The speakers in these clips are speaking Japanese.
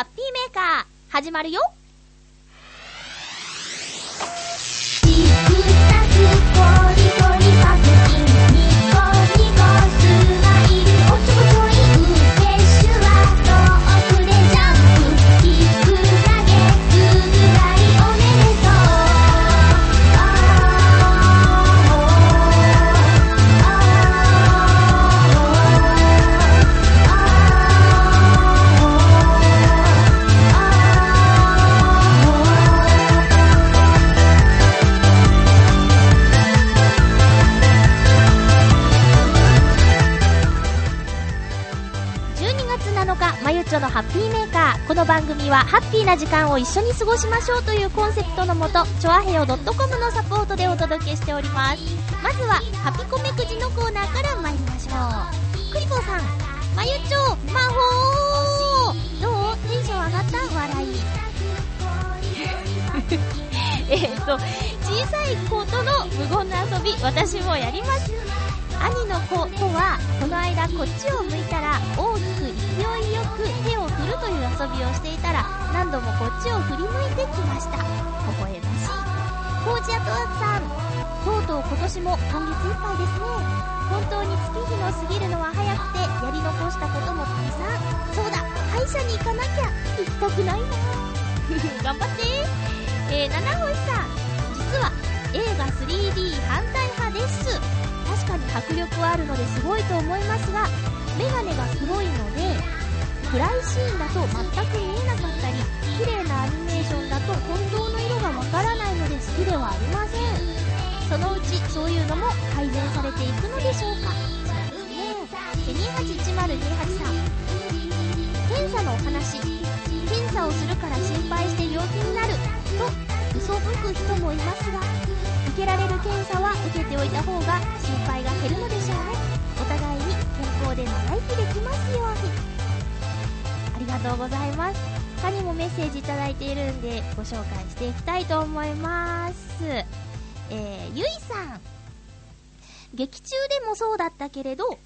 ハッピーメーカー、始まるよ。ハッピーメーカー。この番組は、ハッピーな時間を一緒に過ごしましょうというコンセプトのもと、ちょあへよ .com のサポートでお届けしております。まずは、ハピコメくじのコーナーから参りましょう。クリボーさん、まゆちょ、魔法どう？テンション上がった？笑い。えっと、小さい子との無言の遊び、私もやります。兄の子とはこの間こっちを向いたら大きく勢いよく手を振るという遊びをしていたら何度もこっちを振り向いてきました。微笑ましいコーチアトワークさんとうとう今年も今月いっぱいですね。本当に月日の過ぎるのは早くてやり残したこともたくさん。そうだ歯医者に行かなきゃ行きたくないな。頑張って。えー、七星さん。実は映画 3D 反対派です。かに迫力はあるのですごいと思いますがメガネが黒いので暗いシーンだと全く見えなかったり綺麗なアニメーションだと本当の色がわからないので好きではありません。そのうちそういうのも改善されていくのでしょうか。そうですね281028さん。検査のお話。検査をするから心配して病気になる。と嘘吹く人もいますがけられる検査は受けておいた方が心配が減るのでしょうね。お互いに健康で長生きできますように。ありがとうございます。他にもメッセージいただいているんでご紹介していきたいと思います。えー、ゆいさん。劇中でもそうだったけれど、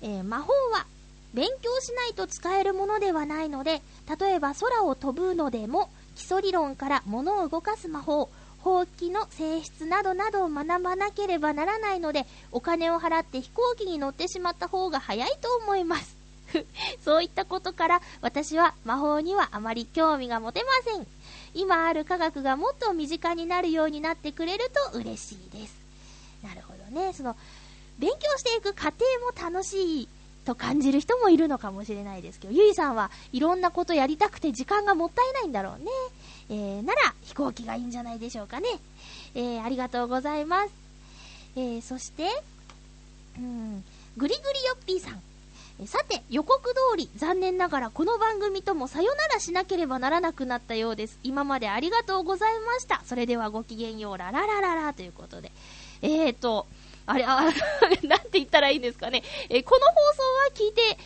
えー魔法は勉強しないと使えるものではないので例えば空を飛ぶのでも基礎理論から物を動かす魔法ほうきの性質などなどを学ばなければならないのでお金を払って飛行機に乗ってしまった方が早いと思います。そういったことから私は魔法にはあまり興味が持てません。今ある科学がもっと身近になるようになってくれると嬉しいです。なるほどね。その勉強していく過程も楽しいと感じる人もいるのかもしれないですけど、ゆいさんはいろんなことやりたくて時間がもったいないんだろうね。えー、なら飛行機がいいんじゃないでしょうかね。えー、ありがとうございます。えー、そして、うん、ぐりぐりよっぴーさん。えさて、予告通り、残念ながらこの番組ともさよならしなければならなくなったようです。今までありがとうございました。それではごきげんよう、ラララララということで。えーと、あれ、あ、なんて言ったらいいんですかね。えーこの放送は聞いて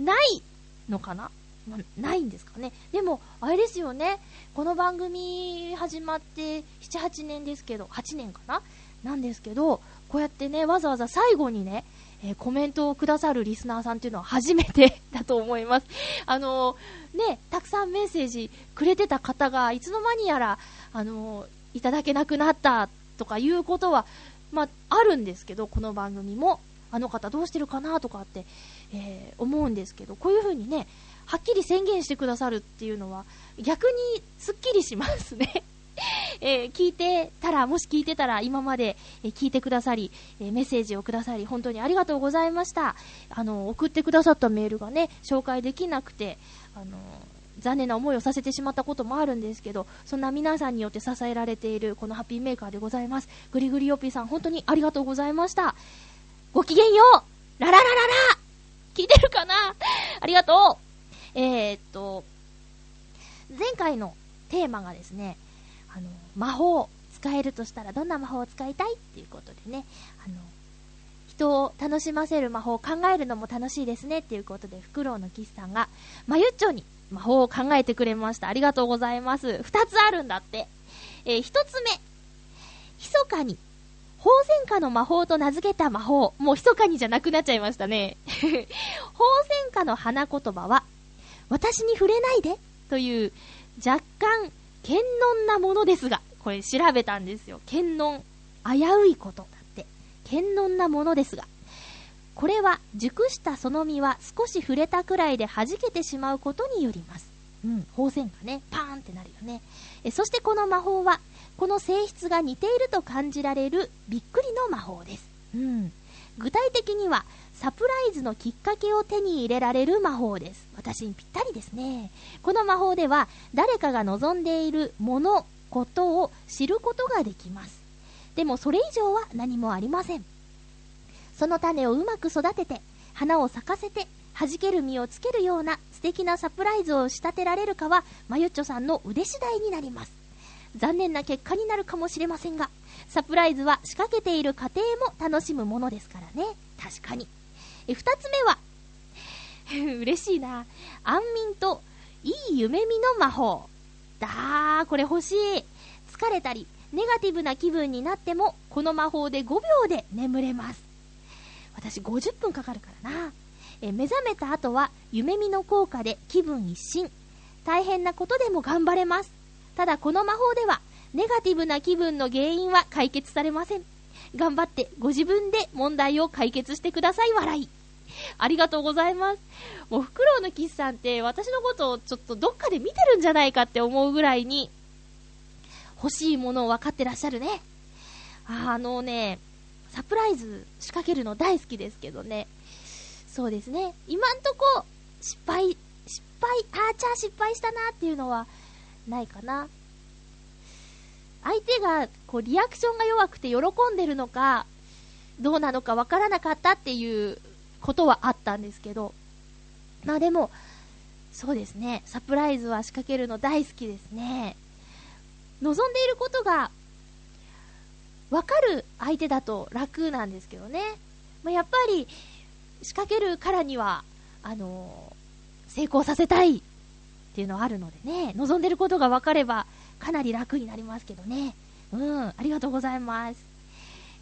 ないのかな？まないんですかね。でも、あれですよね。この番組始まって7、8年ですけど、8年かな？なんですけど、こうやってね、わざわざ最後にね、えーコメントをくださるリスナーさんっていうのは初めて だと思います。あのーね、たくさんメッセージくれてた方が、いつの間にやら、あのーいただけなくなったとかいうことは、まあ、あるんですけど、この番組も、あの方どうしてるかなとかって、え思うんですけど、こういう風にね、はっきり宣言してくださるっていうのは、逆にすっきりしますね。えー聞いてたら、もし聞いてたら、今まで、え聞いてくださり、えーメッセージをくださり、本当にありがとうございました。あの、送ってくださったメールがね、紹介できなくて、あの、残念な思いをさせてしまったこともあるんですけど、そんな皆さんによって支えられているこのハッピーメーカーでございます。ぐりぐりよっぴーさん、本当にありがとうございました。ごきげんようラララララ聞いてるかな？ありがとうえー、っと、前回のテーマがですね、あの、魔法、使えるとしたらどんな魔法を使いたいっていうことでね、あの、人を楽しませる魔法を考えるのも楽しいですねっていうことで、フクロウのキスさんが、まゆっちょに魔法を考えてくれました。ありがとうございます。二つあるんだって。えー一つ目、密かに、宝泉花の魔法と名付けた魔法。もう密かにじゃなくなっちゃいましたね。宝泉花の花言葉は、私に触れないでという若干、堅能なものですが、これ調べたんですよ。堅能。危ういことだって。堅能なものですが。これは熟したその実は少し触れたくらいで弾けてしまうことによります。うん、放線がね、パーンってなるよね。えそしてこの魔法は、この性質が似ていると感じられるびっくりの魔法です。うん。具体的には、サプライズのきっかけを手に入れられる魔法です。私にぴったりですね。この魔法では、誰かが望んでいるもの、ことを知ることができます。でもそれ以上は何もありません。その種をうまく育てて、花を咲かせて、弾ける実をつけるような素敵なサプライズを仕立てられるかは、まゆっちょさんの腕次第になります。残念な結果になるかもしれませんが、サプライズは仕掛けている過程も楽しむものですからね。確かに。え、二つ目は、嬉しいな。安眠といい夢見の魔法。だー、これ欲しい。疲れたり、ネガティブな気分になっても、この魔法で5秒で眠れます。私50分かかるからな。え目覚めた後は夢見の効果で気分一新。大変なことでも頑張れます。ただこの魔法では、ネガティブな気分の原因は解決されません。頑張ってご自分で問題を解決してください、笑い。ありがとうございます。もう、フクロウのキスさんって私のことをちょっとどっかで見てるんじゃないかって思うぐらいに、欲しいものを分かってらっしゃるね。あのね、サプライズ仕掛けるの大好きですけどね。そうですね。今んとこ、失敗、失敗、あーちゃー失敗したなっていうのは、ないかな。相手が、こう、リアクションが弱くて喜んでるのか、どうなのかわからなかったっていうことはあったんですけど、まあでも、そうですね、サプライズは仕掛けるの大好きですね。望んでいることが、わかる相手だと楽なんですけどね。まあ、やっぱり、仕掛けるからには、あのー、成功させたいっていうのはあるのでね、望んでることが分かれば、かなり楽になりますけどね。うん、ありがとうございます。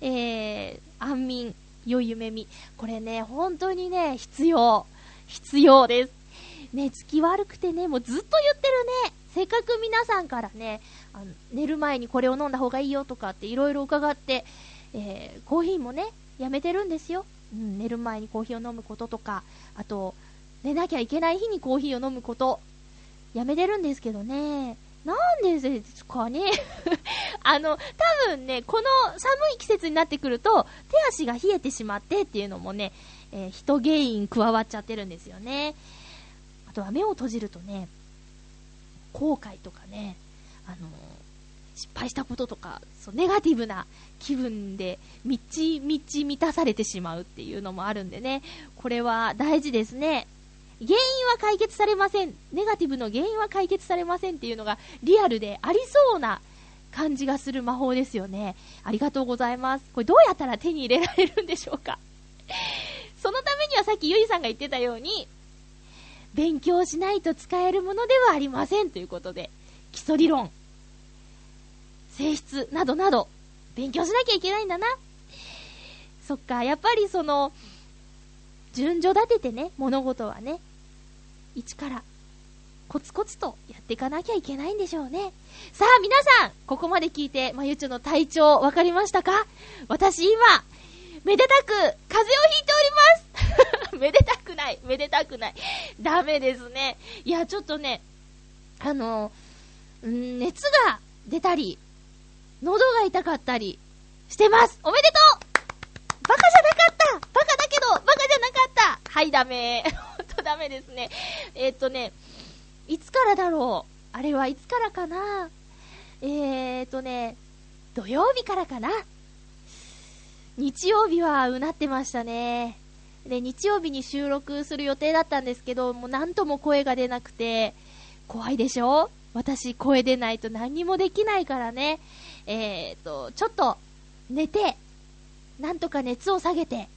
えー、安眠、良い夢見。これね、本当にね、必要。必要です。寝つき悪くてね、もうずっと言ってるね。せっかく皆さんからね、あの寝る前にこれを飲んだ方がいいよとかっていろいろ伺って、えー、コーヒーもね、やめてるんですよ。うん、寝る前にコーヒーを飲むこととか、あと、寝なきゃいけない日にコーヒーを飲むこと、やめてるんですけどね。なんでですかね あの、多分ね、この寒い季節になってくると、手足が冷えてしまってっていうのもね、えー、人原因加わっちゃってるんですよね。あとは目を閉じるとね、後悔とかね、あのー、失敗したこととか、そうネガティブな気分で、みちみち満たされてしまうっていうのもあるんでね、これは大事ですね。原因は解決されません。ネガティブの原因は解決されませんっていうのがリアルでありそうな感じがする魔法ですよね。ありがとうございます。これどうやったら手に入れられるんでしょうか そのためにはさっきゆいさんが言ってたように、勉強しないと使えるものではありませんということで、基礎理論、性質などなど、勉強しなきゃいけないんだな。そっか、やっぱりその、順序立ててね、物事はね、一からコツコツとやっていかなきゃいけないんでしょうね。さあ皆さん、ここまで聞いて、まゆちょの体調分かりましたか？私今、めでたく風邪をひいております めでたくない、めでたくない。ダメですね。いや、ちょっとね、あの、ん熱が出たり、喉が痛かったりしてます。おめでとうバカじゃなかったバカだけど、バカじゃなかったはい、ダメ。とダメですね。えー、っとね、いつからだろう？あれはいつからかな？えーとね、土曜日からかな？日曜日はうなってましたね。で、日曜日に収録する予定だったんですけど、もうなんとも声が出なくて、怖いでしょ？私声出ないと何にもできないからね。えーと、ちょっと寝て、なんとか熱を下げて、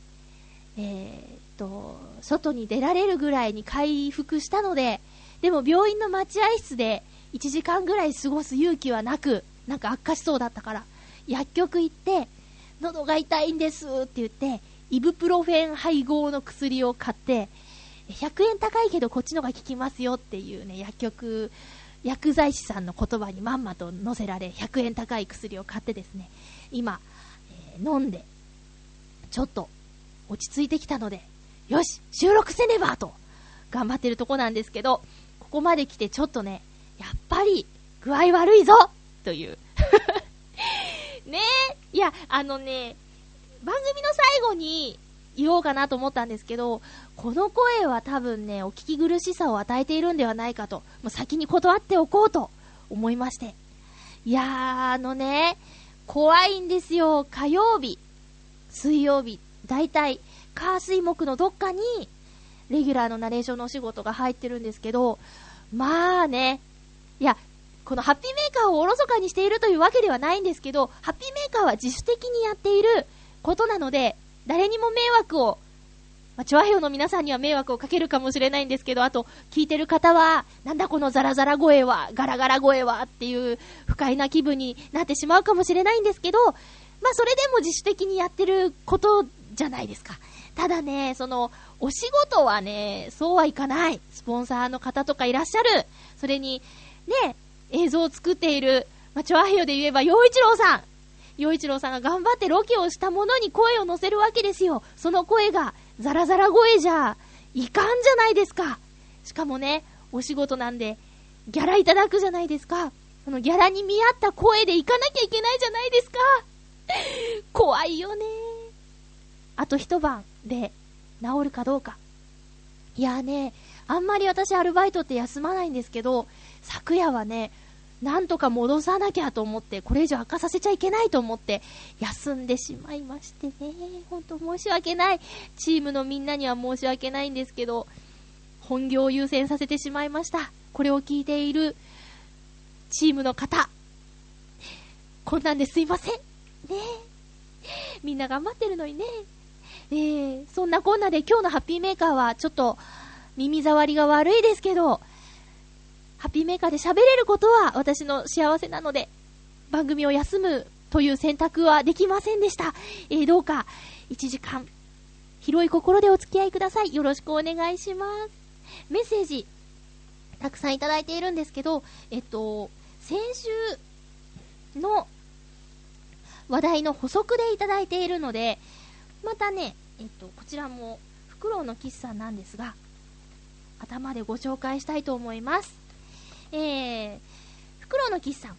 えーと、外に出られるぐらいに回復したので、でも病院の待合室で1時間ぐらい過ごす勇気はなく、なんか悪化しそうだったから、薬局行って、喉が痛いんですって言って、イブプロフェン配合の薬を買って、100円高いけどこっちのが効きますよっていうね、薬局、薬剤師さんの言葉にまんまと載せられ、100円高い薬を買ってですね、今、えー、飲んで、ちょっと落ち着いてきたので、よし収録せねばと頑張ってるとこなんですけど、ここまで来てちょっとね、やっぱり具合悪いぞという ねえ、いや、あのね、番組の最後に言おうかなと思ったんですけど、この声は多分ね、お聞き苦しさを与えているんではないかと、もう先に断っておこうと思いまして。いやー、あのね、怖いんですよ。火曜日、水曜日、だいたい火水木のどっかに、レギュラーのナレーションのお仕事が入ってるんですけど、まあね、いや、このハッピーメーカーをおろそかにしているというわけではないんですけど、ハッピーメーカーは自主的にやっていることなので、誰にも迷惑を、まあ、チョアヘヨの皆さんには迷惑をかけるかもしれないんですけど、あと、聞いてる方は、なんだこのザラザラ声は、ガラガラ声はっていう不快な気分になってしまうかもしれないんですけど、まあ、それでも自主的にやってることじゃないですか。ただね、その、お仕事はね、そうはいかない。スポンサーの方とかいらっしゃる。それに、ね、映像を作っている、まあ、チョアヘヨで言えば、洋一郎さん。洋一郎さんが頑張ってロケをしたものに声を乗せるわけですよ。その声が、ザラザラ声じゃ、いかんじゃないですか。しかもね、お仕事なんで、ギャラいただくじゃないですか。そのギャラに見合った声で行かなきゃいけないじゃないですか。怖いよね。あと一晩で治るかどうか。いやね、あんまり私アルバイトって休まないんですけど、昨夜はね、なんとか戻さなきゃと思って、これ以上悪化させちゃいけないと思って、休んでしまいましてね。ほんと申し訳ない。チームのみんなには申し訳ないんですけど、本業を優先させてしまいました。これを聞いているチームの方、こんなんですいません。ねみんな頑張ってるのにね。えー、そんなこんなで今日のハッピーメーカーはちょっと耳障りが悪いですけど、ハッピーメーカーで喋れることは私の幸せなので、番組を休むという選択はできませんでした。えー、どうか、1時間、広い心でお付き合いください。よろしくお願いします。メッセージ、たくさんいただいているんですけど、えっと、先週の話題の補足でいただいているので、またね、えっと、こちらも、フクロウのキスさんなんですが、頭でご紹介したいと思います。えー、フクロウのキスさん、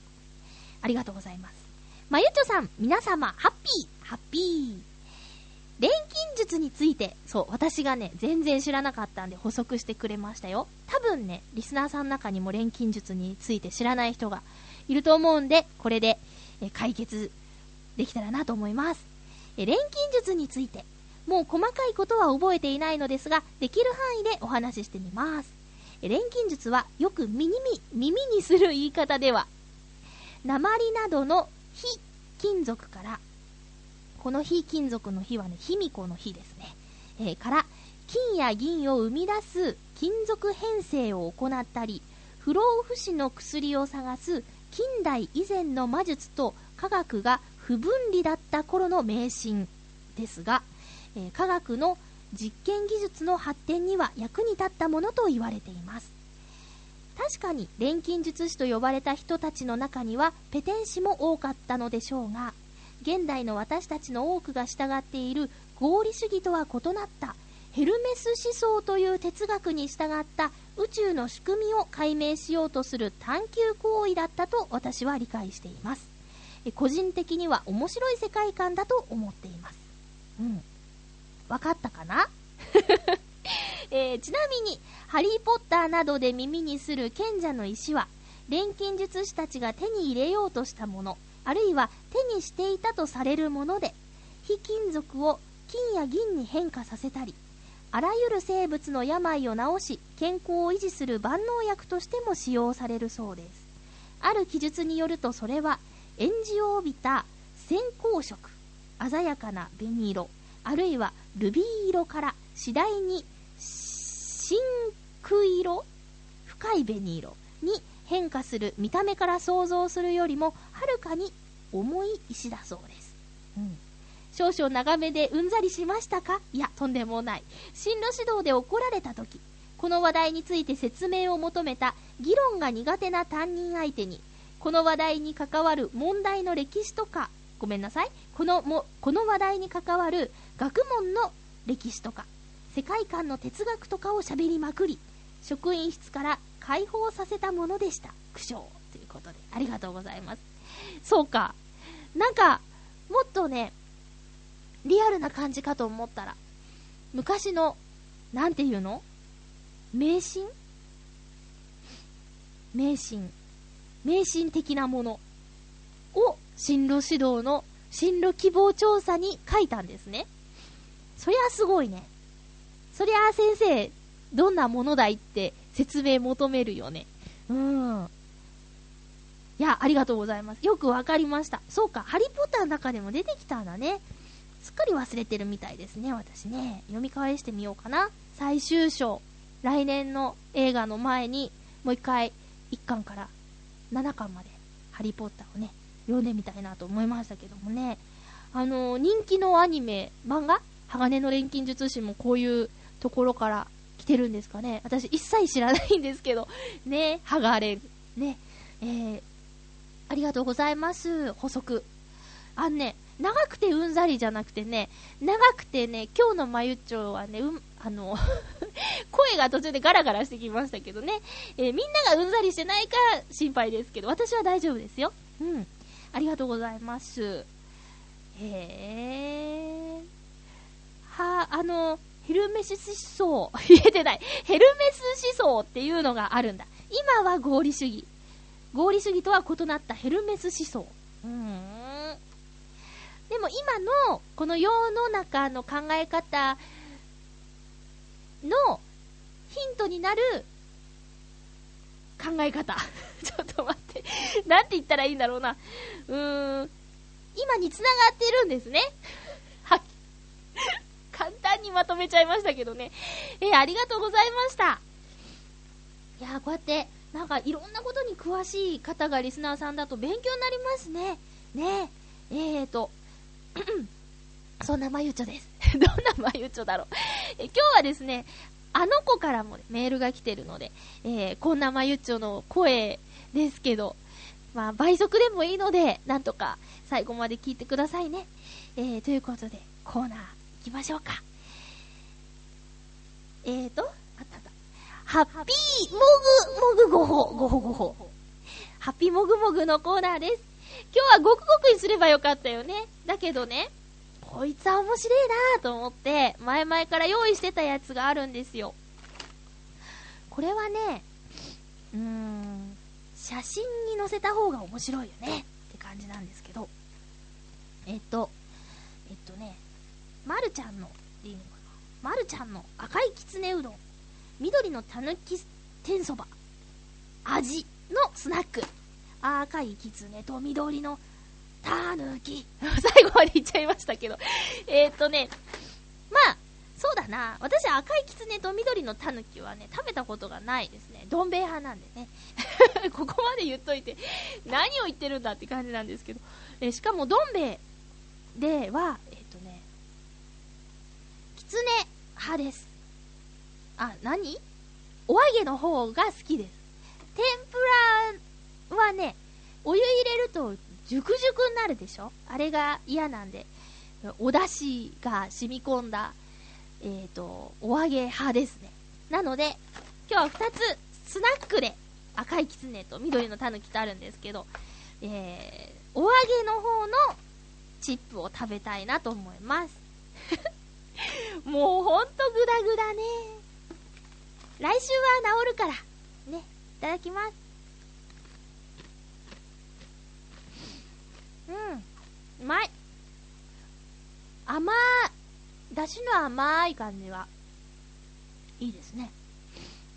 ありがとうございます。まゆちょさん、皆様、ハッピー、ハッピー。錬金術について、そう、私がね、全然知らなかったんで補足してくれましたよ。多分ね、リスナーさんの中にも錬金術について知らない人がいると思うんで、これで、え解決できたらなと思います。錬金術について、もう細かいことは覚えていないのですが、できる範囲でお話ししてみます。錬金術はよく耳耳にする言い方では、鉛などの非金属から、この非金属の非はね、卑弥呼の非ですね。えー、から、金や銀を生み出す金属変成を行ったり、不老不死の薬を探す近代以前の魔術と科学が不分離だった頃の迷信ですが、え、科学の実験技術の発展には役に立ったものと言われています。確かに錬金術師と呼ばれた人たちの中にはペテン師も多かったのでしょうが現代の私たちの多くが従っている合理主義とは異なったヘルメス思想という哲学に従った宇宙の仕組みを解明しようとする探求行為だったと私は理解しています。個人的には面白い世界観だと思っています。うん。わかったかな？えー、ちなみに、ハリー・ポッターなどで耳にする賢者の石は、錬金術師たちが手に入れようとしたもの、あるいは手にしていたとされるもので、非金属を金や銀に変化させたり、あらゆる生物の病を治し、健康を維持する万能薬としても使用されるそうです。ある記述によるとそれは、演じを帯びた閃光色、鮮やかな紅色、あるいはルビー色から次第に深空色深い紅色に変化する見た目から想像するよりもはるかに重い石だそうです、うん、少々長めでうんざりしましたか？いや、とんでもない。進路指導で怒られた時、この話題について説明を求めた議論が苦手な担任相手に、この話題に関わる問題の歴史とか、ごめんなさい。このも、この話題に関わる学問の歴史とか、世界観の哲学とかを喋りまくり、職員室から解放させたものでした。苦笑。ということで、ありがとうございます。そうか。なんか、もっとね、リアルな感じかと思ったら、昔の、なんていうの？迷信？迷信。迷信的なものを進路指導の進路希望調査に書いたんですね。そりゃすごいね。そりゃ先生、どんなものだいって説明求めるよね。うん。いや、ありがとうございます。よくわかりました。そうか、ハリーポッターの中でも出てきたんだね。すっかり忘れてるみたいですね、私ね。読み返してみようかな。最終章。来年の映画の前に、もう一回、1巻から7巻まで、ハリーポッターをね、読んでみたいなと思いましたけどもね。あの、人気のアニメ、漫画？鋼の錬金術師もこういうところから来てるんですかね。私一切知らないんですけど、ね、剥がれる。ね、えー、ありがとうございます。補足。あのね、長くてうんざりじゃなくてね、長くてね、今日のまゆっちょはね、うん、あの 声が途中でガラガラしてきましたけどね、えー、みんながうんざりしてないか心配ですけど、私は大丈夫ですよ。うん。ありがとうございます。へー。は、あの、ヘルメス思想、言えてない。ヘルメス思想っていうのがあるんだ。今は合理主義。合理主義とは異なったヘルメス思想。うん。でも今の、この世の中の考え方のヒントになる考え方。ちょっと待って。なんて言ったらいいんだろうな。うーん。今に繋がってるんですね。は 簡単にまとめちゃいましたけどね。えー、ありがとうございました。いや、こうやって、なんかいろんなことに詳しい方がリスナーさんだと勉強になりますね。ねえ。えーと、そんなまゆちょです。どんなまゆちょだろう。え今日はですね、あの子からもメールが来てるので、えー、こんなまゆちょの声ですけど、まあ、倍速でもいいので、なんとか最後まで聞いてくださいね。えー、ということで、コーナー行きましょうか。えーと、あったあった。ハッピーもぐもぐごほ、ごほごほ。ハッピーもぐもぐのコーナーです。今日はごくごくにすればよかったよね。だけどね、こいつは面白いなと思って、前々から用意してたやつがあるんですよ。これはね、うーん、写真に載せた方が面白いよねって感じなんですけど、えっと、えっとね、まるちゃんの、いいのかな？まるちゃんの赤いきつねうどん。緑のたぬき天そば、味のスナック、赤いきつねと緑のたぬき。最後まで言っちゃいましたけど。え、っとね、まあ、そうだな。私赤いきつねと緑のたぬきはね、食べたことがないですね。どん兵衛派なんでね。ここまで言っといて、何を言ってるんだって感じなんですけど。えしかもどん兵衛では、えっ、とね、きつね派です。あ、何？お揚げの方が好きです。天ぷら、るとジュクジュクになるでしょ？あれが嫌なんで、お出汁が染み込んだ、えっ、ー、と、お揚げ派ですね。なので、今日は2つ、スナックで赤いきつねと緑のたぬきとあるんですけど、えー、お揚げの方のチップを食べたいなと思います。もうほんとグダグダね。来週は治るから。ね。いただきます。うん。うまい。甘い。だしの甘い感じが。いいですね。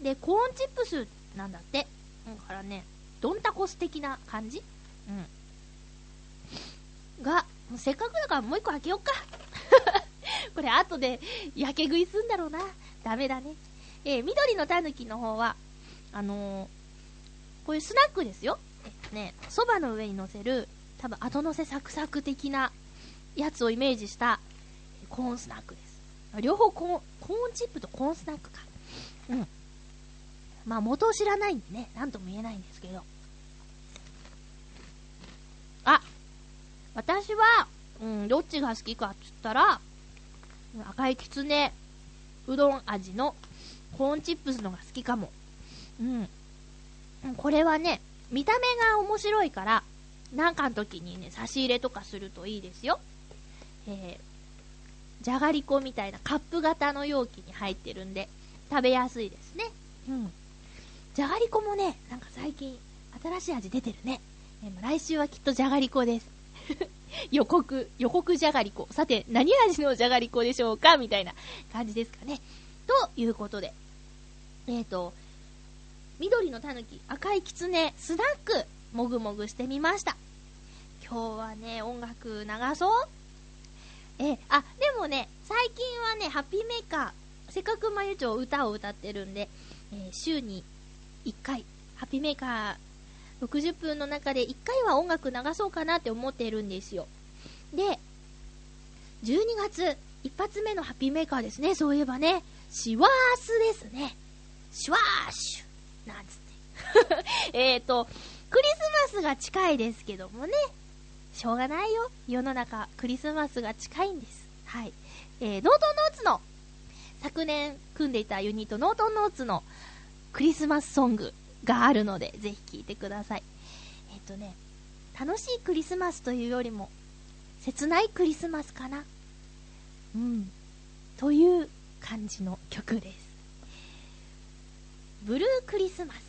で、コーンチップスなんだって。だからね、ドンタコス的な感じ？うん。が、せっかくだからもう一個開けよっか。これ後で焼け食いすんだろうな。ダメだね。えー、緑のたぬきの方は、あのー、こういうスナックですよ。えっとね、蕎麦の上に乗せる、多分後乗せサクサク的な、やつをイメージしたコーンスナックです。両方コーン、コーンチップとコーンスナックか。うん。まあ元を知らないんでね、なんとも言えないんですけど。あ私は、うん、どっちが好きかっつったら、赤いきつねうどん味のコーンチップスのが好きかも。うん。これはね、見た目が面白いから、なんかの時にね、差し入れとかするといいですよ。えー、じゃがりこみたいなカップ型の容器に入ってるんで、食べやすいですね。うん。じゃがりこもね、なんか最近、新しい味出てるね。えー来週はきっとじゃがりこです。予告、予告じゃがりこ。さて、何味のじゃがりこでしょうか？みたいな感じですかね。ということで、えっ、ー、と、緑のたぬき、赤いきつね、スナック、もぐもぐしてみました。今日はね、音楽流そうえ、あ、でもね、最近はね、ハッピーメーカー、せっかくまゆちょ歌を歌ってるんで、えー、週に1回、ハッピーメーカー60分の中で1回は音楽流そうかなって思ってるんですよ。で、12月一発目のハッピーメーカーですね、そういえばね。シワースですね。シュワーシュなんつって。えっと、クリスマスが近いですけどもね。しょうがないよ。世の中、クリスマスが近いんです。はい。えー、ノートンノーツの、昨年組んでいたユニット、ノートンノーツのクリスマスソングがあるので、ぜひ聴いてください。えっ、とね、楽しいクリスマスというよりも、切ないクリスマスかな。うん。という感じの曲です。ブルークリスマス。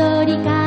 緑か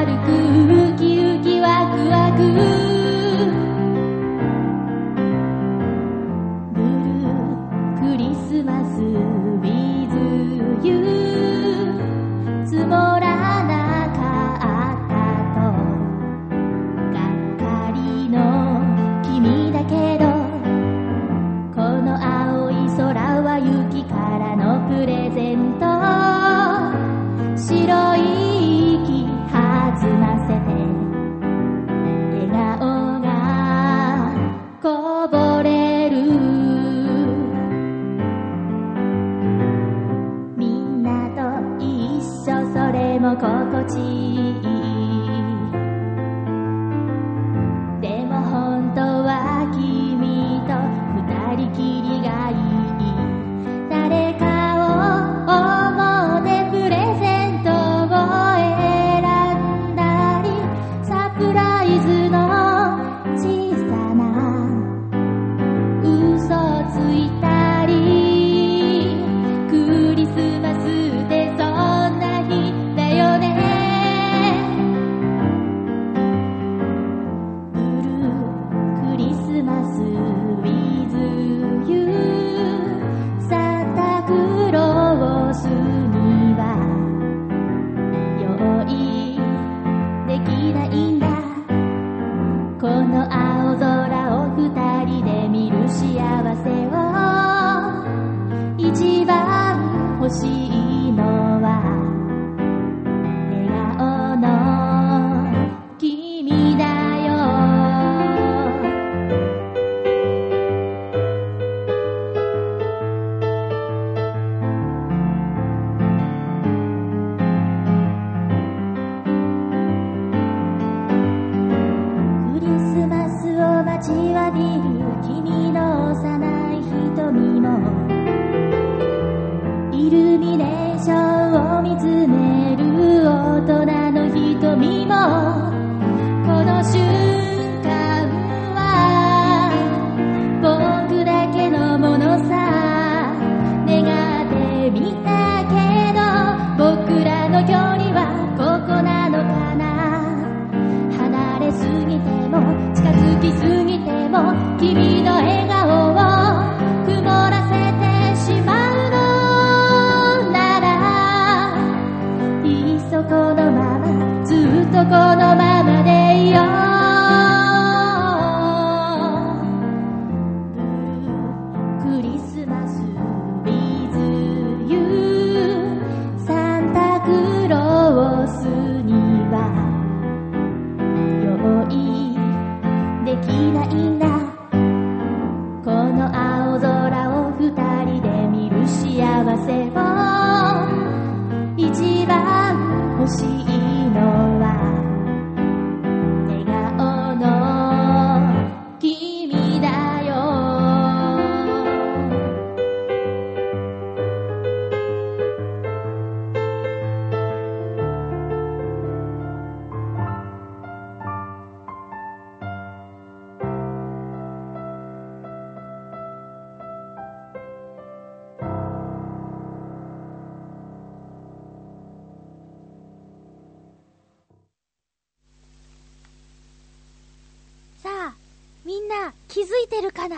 な気づいてるかな？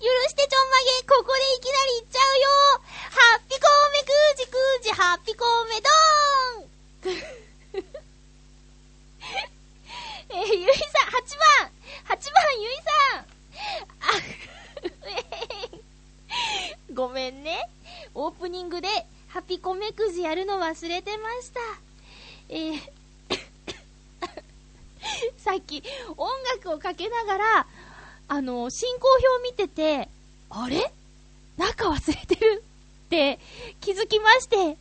許してちょんまげ、ここでいきなり行っちゃうよハッピコーメくーじくーじ、ハッピコーメドーンえー、ゆいさん、8番 !8 番ゆいさんあ、え ーごめんね。オープニングでハピコメくじやるの忘れてました。えー さっき音楽をかけながら、あの、進行表見てて、あれ？中忘れてるって気づきまして、気づいて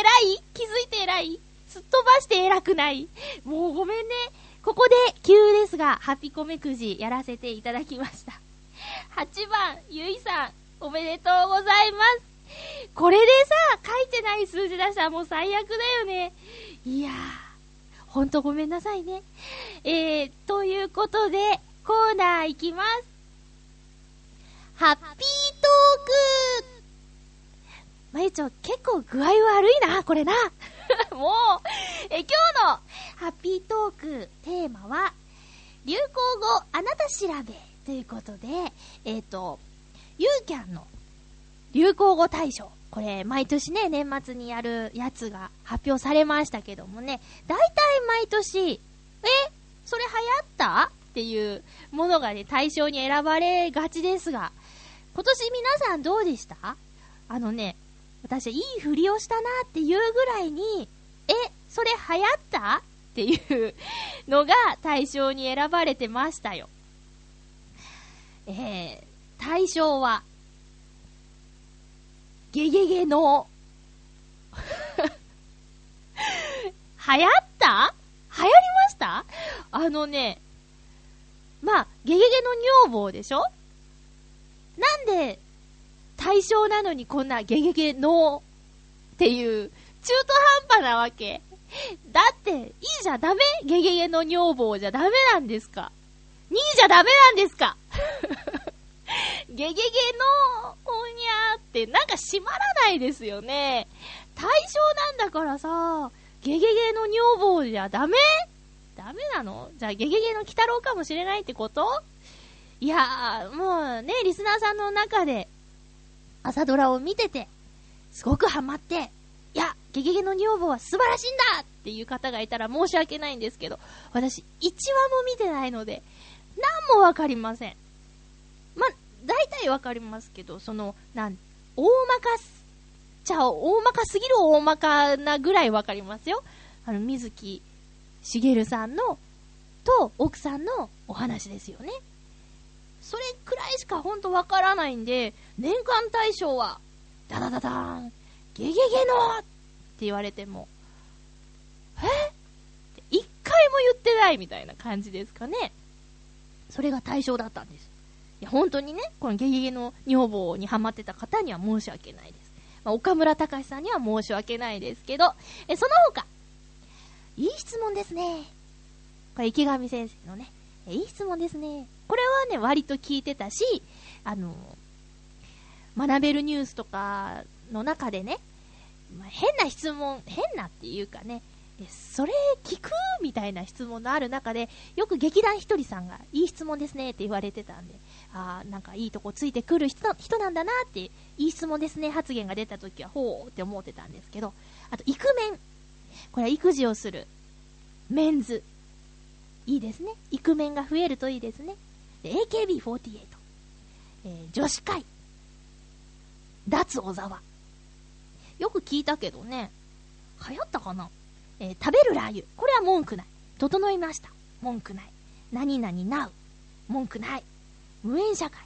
偉い？気づいて偉い？すっ飛ばして偉くない？もうごめんね。ここで急ですが、ハピコメくじやらせていただきました。8番、ゆいさん、おめでとうございます。これでさ、書いてない数字出したらもう最悪だよね。いやー。ほんとごめんなさいね。えー、ということで、コーナーいきます。ハッピートークまゆちょ、結構具合悪いな、これな。もう、え、今日のハッピートークテーマは、流行語あなた調べということで、えっ、と、ユーキャンの流行語大賞。これ、毎年ね、年末にやるやつが発表されましたけどもね、大体毎年、えそれ流行った？っていうものがね、対象に選ばれがちですが、今年皆さんどうでした？あのね、私はいい振りをしたなっていうぐらいに、え、それ流行った？っていうのが対象に選ばれてましたよ。えー、対象は、ゲゲゲの、流行った？流行りました？あのね、まあ、ゲゲゲの女房でしょ？なんで、対象なのにこんなゲゲゲのっていう、中途半端なわけ？だって、いいじゃダメ？ゲゲゲの女房じゃダメなんですか ?2 位じゃダメなんですか？ゲゲゲのおにゃーってなんか閉まらないですよね。対象なんだからさ、ゲゲゲの女房じゃダメ？ダメなの？じゃあゲゲゲの鬼太郎かもしれないってこと？いやー、もうね、リスナーさんの中で、朝ドラを見てて、すごくハマって、いや、ゲゲゲの女房は素晴らしいんだっていう方がいたら申し訳ないんですけど、私、1話も見てないので、なんもわかりません。ま、大体わかりますけど、その、なん、大まかす、じゃあ、大まかすぎる大まかなぐらいわかりますよ。あの、水木しげるさんの、と、奥さんのお話ですよね。それくらいしかほんとわからないんで、年間大賞は、ダダダダーン、ゲゲゲのって言われても、え？って一回も言ってないみたいな感じですかね。それが対象だったんです。いや、本当にね、このゲゲゲの女房にハマってた方には申し訳ないです。まあ、岡村隆史さんには申し訳ないですけど、え、その他、いい質問ですね。これ池上先生のね、いい質問ですね。これはね、割と聞いてたし、あの、学べるニュースとかの中でね、まあ、変な質問、変なっていうかね、それ聞くみたいな質問のある中で、よく劇団ひとりさんが、いい質問ですねって言われてたんで、ああ、なんかいいとこついてくる人人なんだなって、いい質問ですね発言が出た時は、ほうって思ってたんですけど、あと、イクメン。これは育児をする。メンズ。いいですね。イクメンが増えるといいですね。AKB48。えー女子会。脱小沢。よく聞いたけどね。流行ったかなえー食べるラー油。これは文句ない。整いました。文句ない。何々なう。文句ない。無縁社会。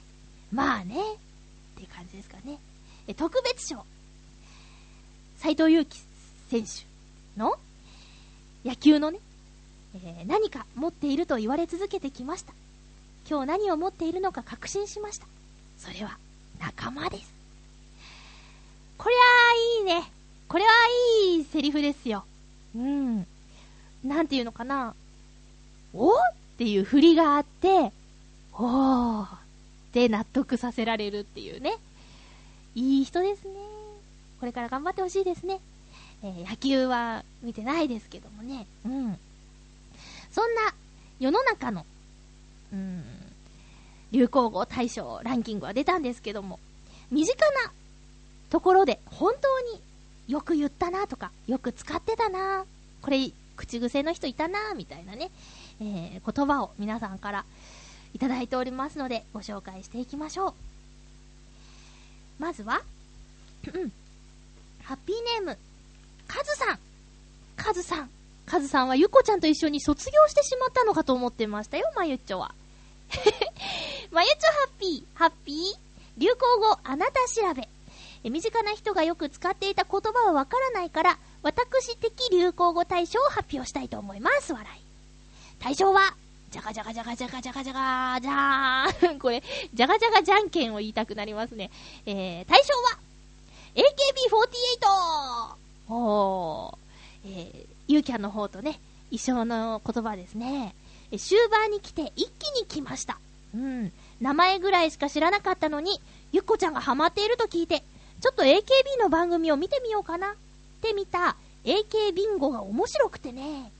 まあね。って感じですかね。えー特別賞。斎藤佑樹選手の？野球のね、えー何か持っていると言われ続けてきました。今日何を持っているのか確信しました。それは仲間です。こりゃあいいね。これはいいセリフですよ。うん。なんていうのかな？おっていう振りがあって、おーって納得させられるっていうね。いい人ですね。これから頑張ってほしいですね。えー野球は見てないですけどもね。うん。そんな世の中の、うん、流行語大賞ランキングは出たんですけども、身近なところで本当によく言ったなとか、よく使ってたな、これ口癖の人いたな、みたいなね、えー言葉を皆さんからいただいておりますので、ご紹介していきましょう。まずは、うんハッピーネーム、カズさん。カズさん。カズさんはゆこちゃんと一緒に卒業してしまったのかと思ってましたよ、まゆっちょは。まゆちょハッピー、ハッピー？流行語あなた調べ。身近な人がよく使っていた言葉はわからないから、私的流行語大賞を発表したいと思います。笑い。大賞は、じゃがじゃがじゃがじゃがじゃがじゃがじゃーん。これ、じゃがじゃがじゃんけんを言いたくなりますね。えー、大賞は、AKB48! おー、えー、ゆうキャンの方とね、一緒の言葉ですね。え終盤に来て一気に来ました。うん。名前ぐらいしか知らなかったのに、ゆっこちゃんがハマっていると聞いて、ちょっと AKB の番組を見てみようかなって見た AK ビンゴが面白くてね。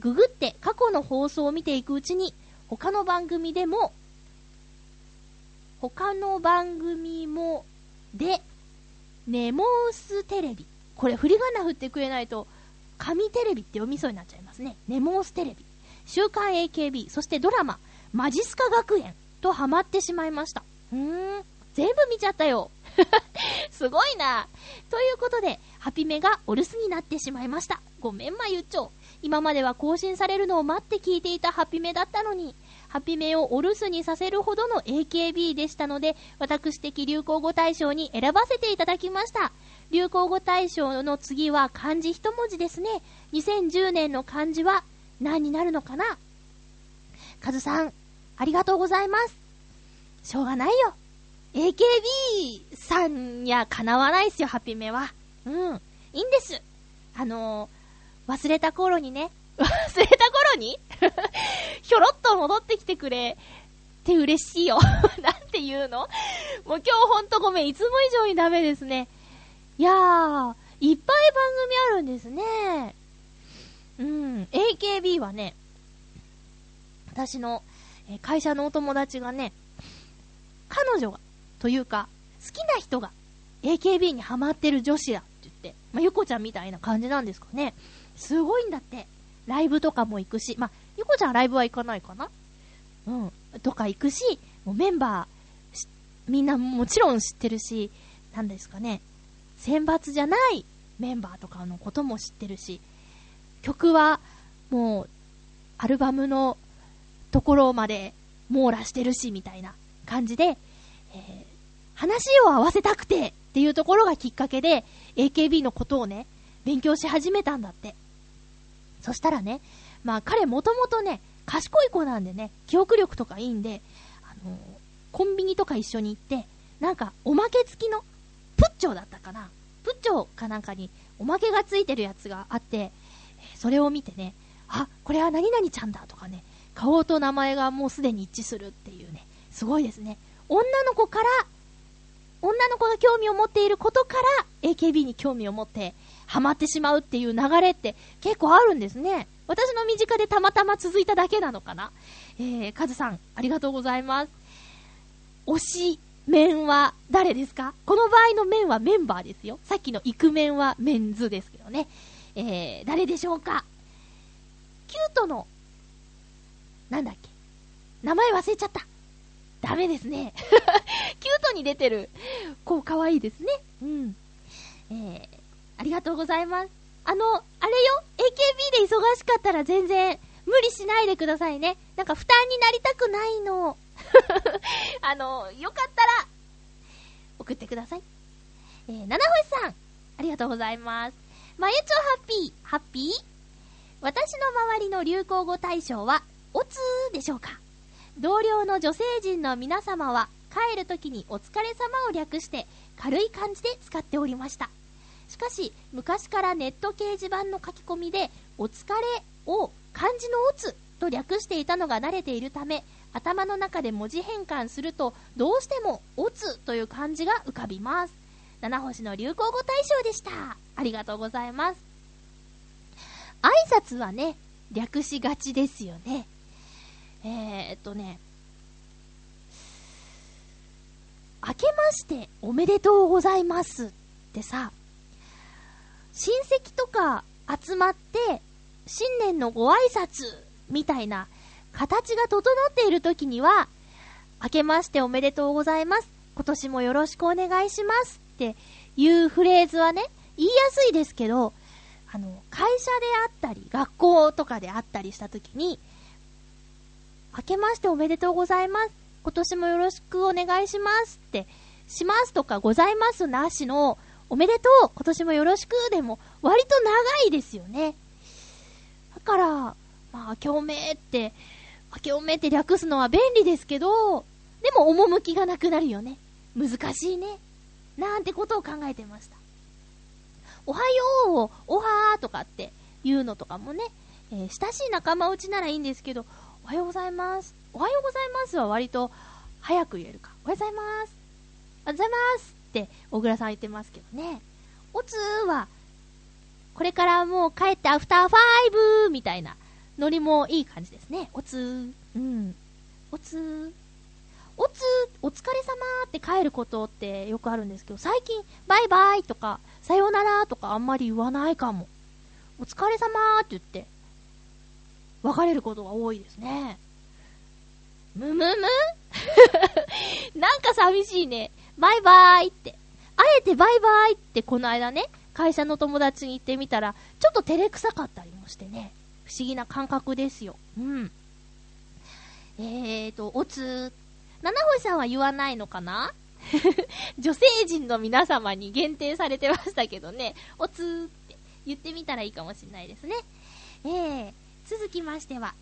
ググって過去の放送を見ていくうちに、他の番組でも、他の番組も、で、ネモーステレビ。これ振り仮名振ってくれないと、紙テレビって読みそうになっちゃいますね。ネモーステレビ。週刊 AKB、そしてドラマ、マジスカ学園とハマってしまいました。うーん、全部見ちゃったよ。すごいな。ということで、ハピメがお留守になってしまいました。ごめん、まゆっちょ。今までは更新されるのを待って聞いていたハピメだったのに、ハピメをお留守にさせるほどの AKB でしたので、私的流行語大賞に選ばせていただきました。流行語大賞の次は漢字一文字ですね。2010年の漢字は何になるのかな？カズさん、ありがとうございます。しょうがないよ。AKB さんにゃかなわないっすよ、ハピメは。うん。いいんです。あのー、忘れた頃にね、忘れた頃に？ひょろっと戻ってきてくれって嬉しいよ。なんて言うの？もう今日ほんとごめん、いつも以上にダメですね。いやー、いっぱい番組あるんですね。うん、AKB はね、私の会社のお友達がね、彼女が、というか、好きな人が AKB にハマってる女子だって言って、まあ、ゆこちゃんみたいな感じなんですかね。すごいんだって。ライブとかも行くし、まあ、ゆこちゃんライブは行かないかなうん。とか行くし、もうメンバー、みんなもちろん知ってるし、なんですかね、選抜じゃないメンバーとかのことも知ってるし、曲はもう、アルバムのところまで網羅してるし、みたいな感じで、えー話を合わせたくてっていうところがきっかけで、AKB のことをね、勉強し始めたんだって。そしたらね、まあ彼もともとね、賢い子なんでね、記憶力とかいいんで、あのーコンビニとか一緒に行って、なんかおまけ付きの、ッチョだったかな？プッチョかなんかにおまけがついてるやつがあって、それを見てね、あ、これは何々ちゃんだとかね、顔と名前がもうすでに一致するっていうね、すごいですね。女の子から、女の子が興味を持っていることから AKB に興味を持ってハマってしまうっていう流れって結構あるんですね。私の身近でたまたま続いただけなのかな？えー、カズさん、ありがとうございます。推し面は誰ですか？この場合の面はメンバーですよ。さっきのイクメンはメンズですけどね。えー、誰でしょうか？キュートの、なんだっけ？名前忘れちゃった。ダメですね。キュートに出てる子、かわいいですね。うん。えー、ありがとうございます。あの、あれよ !AKB で忙しかったら全然無理しないでくださいね。なんか負担になりたくないの。あの、よかったら、送ってください。えー、七星さん、ありがとうございます。まゆちょハッピー、ハッピー？私の周りの流行語大賞は、おつーでしょうか？同僚の女性陣の皆様は、帰るときにお疲れ様を略して、軽い感じで使っておりました。しかし、昔からネット掲示板の書き込みで、お疲れを漢字のおつと略していたのが慣れているため、頭の中で文字変換すると、どうしてもおつという漢字が浮かびます。七星の流行語大賞でした。ありがとうございます。挨拶はね、略しがちですよね。えー、っとね、明けましておめでとうございますってさ、親戚とか集まって、新年のご挨拶みたいな形が整っている時には、明けましておめでとうございます。今年もよろしくお願いしますっていうフレーズはね、言いやすいですけど、あの、会社であったり、学校とかであったりした時に、明けましておめでとうございます。今年もよろしくお願いしますって、しますとかございますなしの、おめでとう今年もよろしくでも、割と長いですよね。だから、まあ、明けおめって、明けおめって略すのは便利ですけど、でも趣がなくなるよね。難しいね。なんてことを考えてました。おはようを、おはーとかって言うのとかもね、えー親しい仲間内ならいいんですけど、おはようございます。おはようございますは割と早く言えるか。おはようございます。おはようございますって小倉さん言ってますけどね。おつーは、これからもう帰ってアフターファイブみたいなノリもいい感じですね。おつー。うん。おつー。おつー、お疲れ様って帰ることってよくあるんですけど、最近、バイバイとか、さよならとかあんまり言わないかも。お疲れ様って言って、別れることが多いですね。むむむ？なんか寂しいね。バイバイって。あえてバイバイってこの間ね、会社の友達に言ってみたら、ちょっと照れくさかったりもしてね。不思議な感覚ですよ。うん。えーと、おつ。七星さんは言わないのかな？女性陣の皆様に限定されてましたけどね、おつーって言ってみたらいいかもしれないですね。えー、続きましては、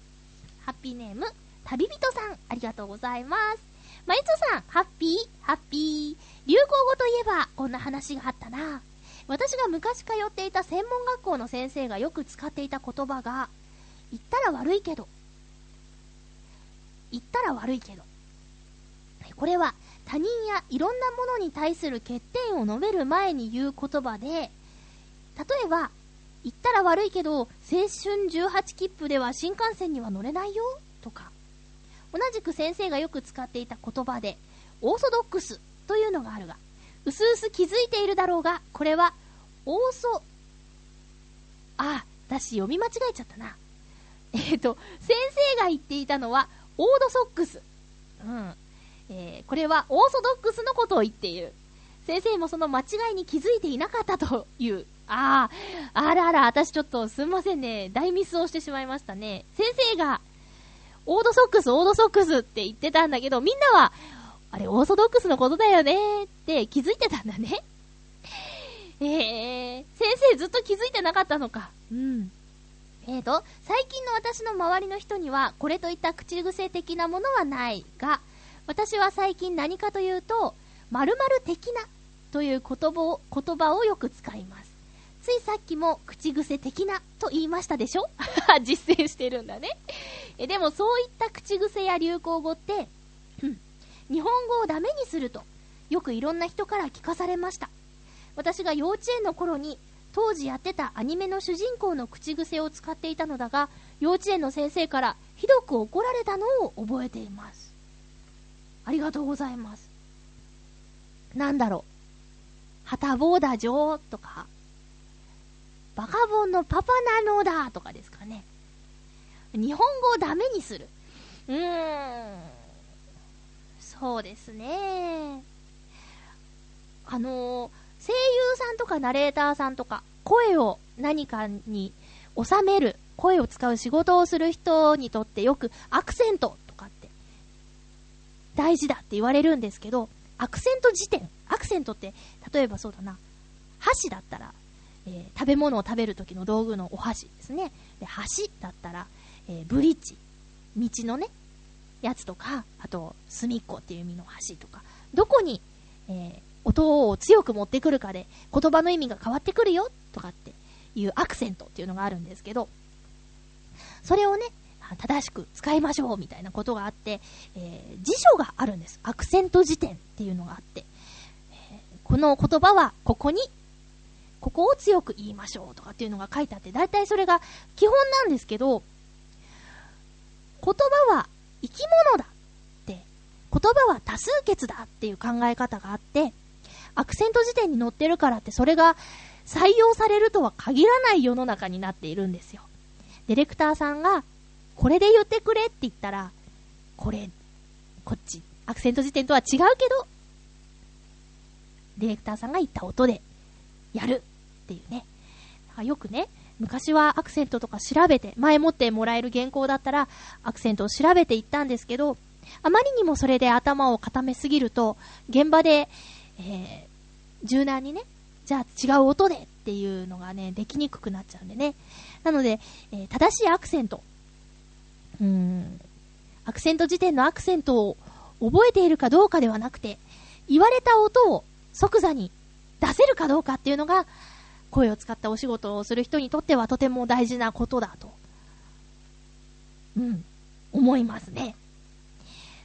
ハッピーネーム、旅人さん、ありがとうございます。まゆちょさん、ハッピー、ハッピー。流行語といえば、こんな話があったな。私が昔通っていた専門学校の先生がよく使っていた言葉が、言ったら悪いけど、言ったら悪いけど。これは他人やいろんなものに対する欠点を述べる前に言う言葉で、例えば、言ったら悪いけど、青春18切符では新幹線には乗れないよ、とか。同じく先生がよく使っていた言葉で、オーソドックスというのがあるが、うすうす気づいているだろうが、これは、オーソ、あ、私読み間違えちゃったな。えっ、と、先生が言っていたのは、オードソックス。うん。えーこれはオーソドックスのことを言っている。先生もその間違いに気づいていなかったという。ああ、あらあら、私ちょっとすんませんね。大ミスをしてしまいましたね。先生が、オードソックス、オードソックスって言ってたんだけど、みんなは、あれ、オーソドックスのことだよねって気づいてたんだね。えー、先生ずっと気づいてなかったのか。うん。えーと、最近の私の周りの人には、これといった口癖的なものはないが、私は最近何かというと、〇〇的なという言葉を言葉をよく使います。ついさっきも口癖的なと言いましたでしょ？実践してるんだね。えでもそういった口癖や流行語って、日本語をダメにすると、よくいろんな人から聞かされました。私が幼稚園の頃に、当時やってたアニメの主人公の口癖を使っていたのだが、幼稚園の先生からひどく怒られたのを覚えています。ありがとうございます。なんだろう。はたぼうだじょーとか、バカボンのパパなのだとかですかね。日本語をダメにする。うーん。そうですね。あの声優さんとかナレーターさんとか、声を何かに収める、声を使う仕事をする人にとってよくアクセントとかって大事だって言われるんですけど、アクセント辞典、アクセントって、例えばそうだな、箸だったら、えー食べ物を食べる時の道具のお箸ですね。で、箸だったら、えーブリッジ、道のね、やつとか、あと、隅っこっていう意味の箸とか、どこに、えー音を強く持ってくるかで言葉の意味が変わってくるよとかっていうアクセントっていうのがあるんですけど、それをね、正しく使いましょうみたいなことがあって、えー辞書があるんです。アクセント辞典っていうのがあって、えーこの言葉はここに、ここを強く言いましょうとかっていうのが書いてあって、だいたいそれが基本なんですけど、言葉は生き物だって、言葉は多数決だっていう考え方があって、アクセント辞典に載ってるからってそれが採用されるとは限らない世の中になっているんですよ。ディレクターさんが、これで言ってくれって言ったら、これ、こっち、アクセント辞典とは違うけど、ディレクターさんが言った音で、やるっていうね。よくね、昔はアクセントとか調べて、前もってもらえる原稿だったら、アクセントを調べていったんですけど、あまりにもそれで頭を固めすぎると、現場で、えー柔軟にね、じゃあ違う音でっていうのがね、できにくくなっちゃうんでね。なので、えー正しいアクセント。うん。アクセント辞典のアクセントを覚えているかどうかではなくて、言われた音を即座に出せるかどうかっていうのが、声を使ったお仕事をする人にとってはとても大事なことだと。うん。思いますね。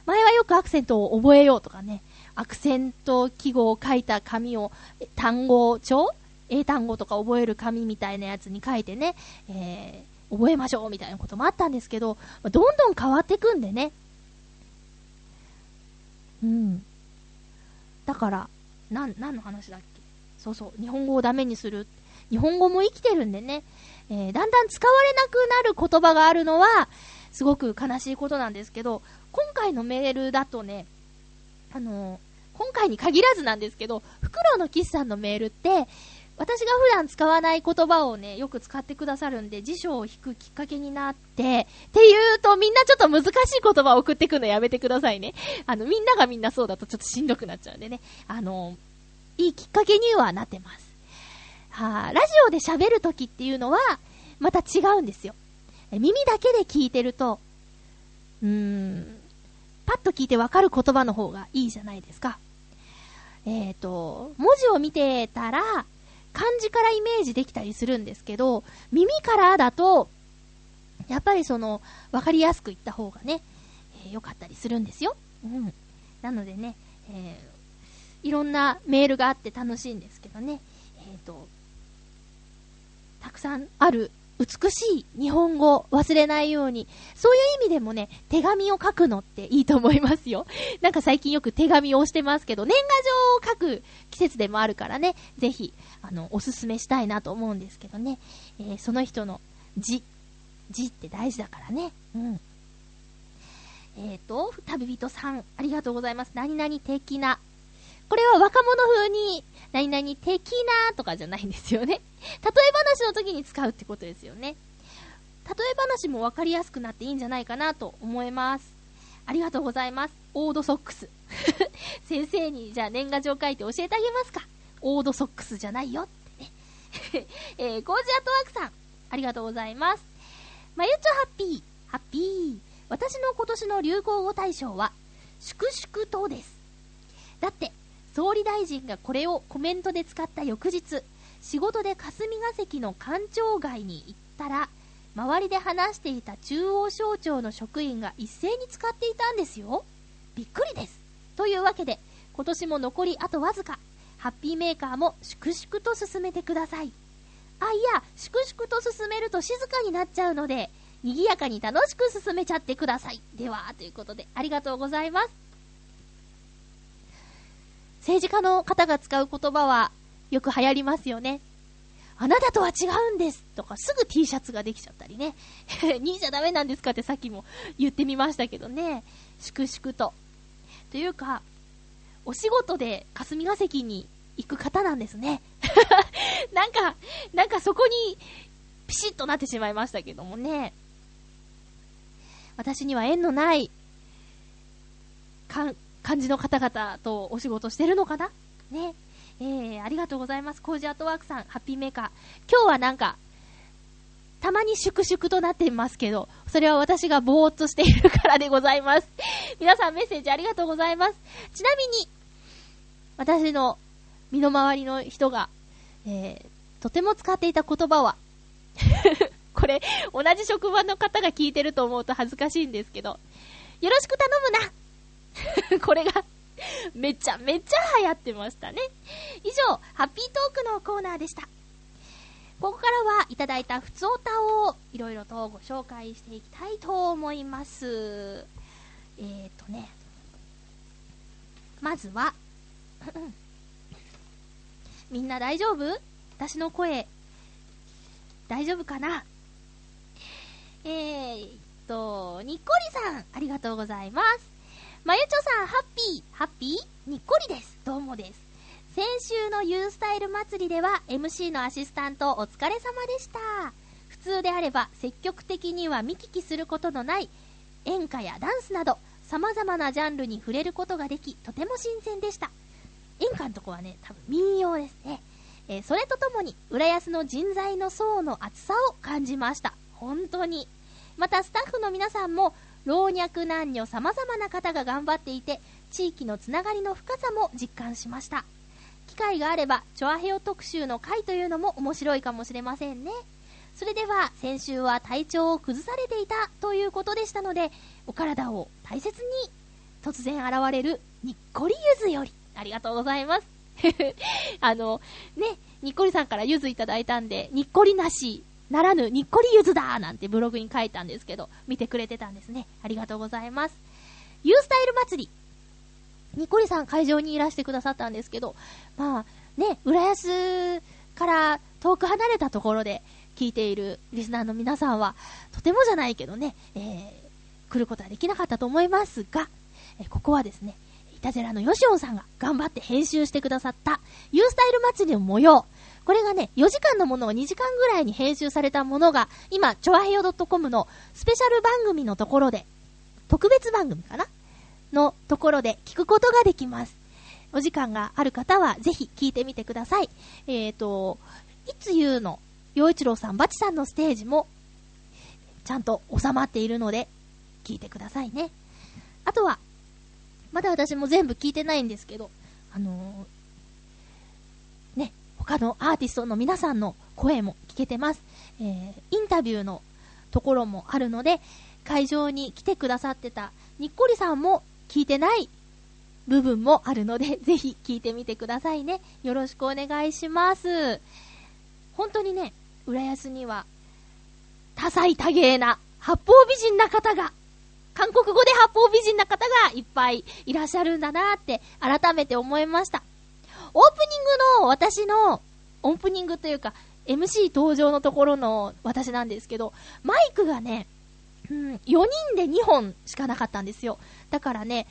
前はよくアクセントを覚えようとかね、アクセント記号を書いた紙を、単語帳？英単語とか覚える紙みたいなやつに書いてね、えー覚えましょうみたいなこともあったんですけど、どんどん変わってくんでね。うん。だから、なん、何の話だっけ？そうそう、日本語をダメにする。日本語も生きてるんでね、えーだんだん使われなくなる言葉があるのは、すごく悲しいことなんですけど、今回のメールだとね、あのー今回に限らずなんですけど、フクロウのキスさんのメールって、私が普段使わない言葉をね、よく使ってくださるんで、辞書を引くきっかけになって、っていうとみんなちょっと難しい言葉を送ってくのやめてくださいね。あの、みんながみんなそうだとちょっとしんどくなっちゃうんでね。あの、いいきっかけにはなってます。はあ、ラジオで喋るときっていうのは、また違うんですよ。耳だけで聞いてると、うーん、パッと聞いてわかる言葉の方がいいじゃないですか。えっ、と、文字を見てたら、漢字からイメージできたりするんですけど、耳からだと、やっぱりその、わかりやすく言った方がね、えーかったりするんですよ。うん。なのでね、えーいろんなメールがあって楽しいんですけどね、えっ、と、たくさんある美しい日本語を忘れないように、そういう意味でもね、手紙を書くのっていいと思いますよ。なんか最近よく手紙をしてますけど、年賀状を書く季節でもあるからね、ぜひ、あの、おすすめしたいなと思うんですけどね、えーその人の字、字って大事だからね。うん。えっ、と、旅人さん、ありがとうございます。何々的な。これは若者風に、何々的なとかじゃないんですよね。例え話の時に使うってことですよね。例え話も分かりやすくなっていいんじゃないかなと思います。ありがとうございます。オードソックス。先生にじゃあ年賀状書いて教えてあげますか。オードソックスじゃないよってね。えー、ゴージアトワークさん、ありがとうございます。まゆちょハッピー、ハッピー。私の今年の流行語大賞は、粛々とです。だって、総理大臣がこれをコメントで使った翌日、仕事で霞が関の官庁街に行ったら、周りで話していた中央省庁の職員が一斉に使っていたんですよ。びっくりです。というわけで、今年も残りあとわずか、ハッピーメーカーも粛々と進めてください。あ、いや、粛々と進めると静かになっちゃうので、賑やかに楽しく進めちゃってください。では、ということで、ありがとうございます。政治家の方が使う言葉は、よく流行りますよね。あなたとは違うんですとかすぐ T シャツができちゃったりね。2位じゃダメなんですかってさっきも言ってみましたけどね。粛々と。というか、お仕事で霞が関に行く方なんですね。なんか、なんかそこにピシッとなってしまいましたけどもね。私には縁のないか感じの方々とお仕事してるのかな？ね。えー、ありがとうございます。コージアートワークさん、ハッピーメーカー。今日はなんか、たまに粛々となっていますけど、それは私がぼーっとしているからでございます。皆さんメッセージありがとうございます。ちなみに、私の身の回りの人が、えー、とても使っていた言葉は これ、同じ職場の方が聞いてると思うと恥ずかしいんですけど、よろしく頼むな これがめちゃめちゃ流行ってましたね。以上、ハッピートークのコーナーでした。ここからはいただいたふつおたをいろいろとご紹介していきたいと思います。えーとね、まずは、みんな大丈夫？私の声、大丈夫かな？えーと、にっこりさん、ありがとうございます。まゆちょさん、ハッピー、ハッピー？にっこりです。どうもです。先週のユースタイル祭りでは MC のアシスタントお疲れ様でした。普通であれば積極的には見聞きすることのない演歌やダンスなど様々なジャンルに触れることができ、とても新鮮でした。演歌のとこはね、多分民謡ですね。えー、それとともに、浦安の人材の層の厚さを感じました。本当に。また、スタッフの皆さんも、老若男女様々な方が頑張っていて、地域のつながりの深さも実感しました。機会があれば、チョアヘオ特集の回というのも面白いかもしれませんね。それでは、先週は体調を崩されていたということでしたので、お体を大切に、突然現れるにっこりゆずより、ありがとうございます。あの、ね、にっこりさんからゆずいただいたんで、にっこりなし、ならぬにっこりゆずだなんてブログに書いたんですけど、見てくれてたんですね。ありがとうございます。ユースタイル祭り。にっこりさん会場にいらしてくださったんですけど、まあ、ね、浦安から遠く離れたところで聞いているリスナーの皆さんは、とてもじゃないけどね、えー、来ることはできなかったと思いますが、えここはですね、いたぜらのヨシオンさんが頑張って編集してくださったユースタイル祭りの模様、これがね、4時間のものが2時間ぐらいに編集されたものが、今、ちょわへよ .com のスペシャル番組のところで、特別番組かな？のところで聞くことができます。お時間がある方はぜひ聞いてみてください。えっ、ー、と、いつ言うの、洋一郎さん、バチさんのステージも、ちゃんと収まっているので、聞いてくださいね。あとは、まだ私も全部聞いてないんですけど、あの、他のアーティストの皆さんの声も聞けてます。えー、インタビューのところもあるので、会場に来てくださってたにっこりさんも聞いてない部分もあるので、ぜひ聞いてみてくださいね。よろしくお願いします。本当にね、浦安には、多彩多芸な、八方美人な方が、韓国語で八方美人な方がいっぱいいらっしゃるんだなって改めて思いました。オープニングの私の、オープニングというか、MC 登場のところの私なんですけど、マイクがね、うん、4人で2本しかなかったんですよ。だからね、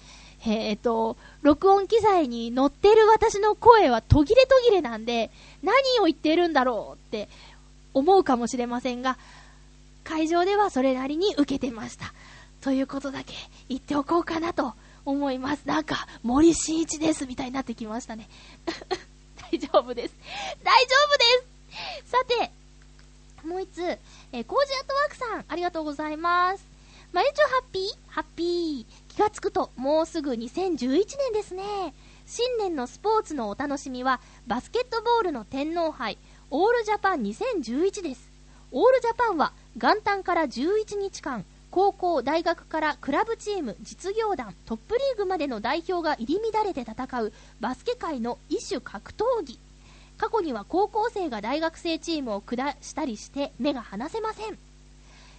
えっ、ー、と、録音機材に乗ってる私の声は途切れ途切れなんで、何を言ってるんだろうって思うかもしれませんが、会場ではそれなりに受けてました。ということだけ言っておこうかなと思います。なんか、森進一ですみたいになってきましたね。大丈夫です。大丈夫ですさて、もう一つ、えー、コージアットワークさん、ありがとうございます。まゆちょハッピー？ハッピー。気がつくと、もうすぐ2011年ですね。新年のスポーツのお楽しみは、バスケットボールの天皇杯、オールジャパン2011です。オールジャパンは、元旦から11日間、高校、大学からクラブチーム、実業団、トップリーグまでの代表が入り乱れて戦うバスケ界の異種格闘技。過去には高校生が大学生チームを下したりして目が離せません。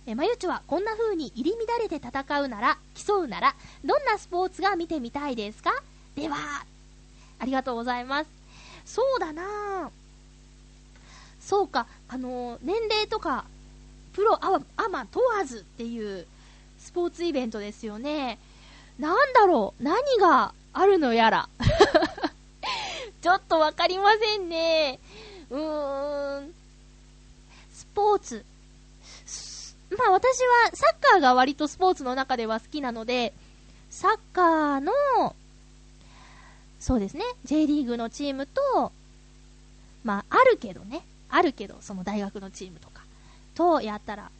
え、まゆちはこんな風に入り乱れて戦うなら、競うなら、どんなスポーツが見てみたいですか？では、ありがとうございます。そうだな。そうか、あのー年齢とか、プロ、アマ問わずっていうスポーツイベントですよね。なんだろう？何があるのやら。ちょっとわかりませんね。うーん。スポーツ。まあ私はサッカーが割とスポーツの中では好きなので、サッカーの、そうですね、J リーグのチームと、まああるけどね、あるけど、その大学のチームとか、とやったら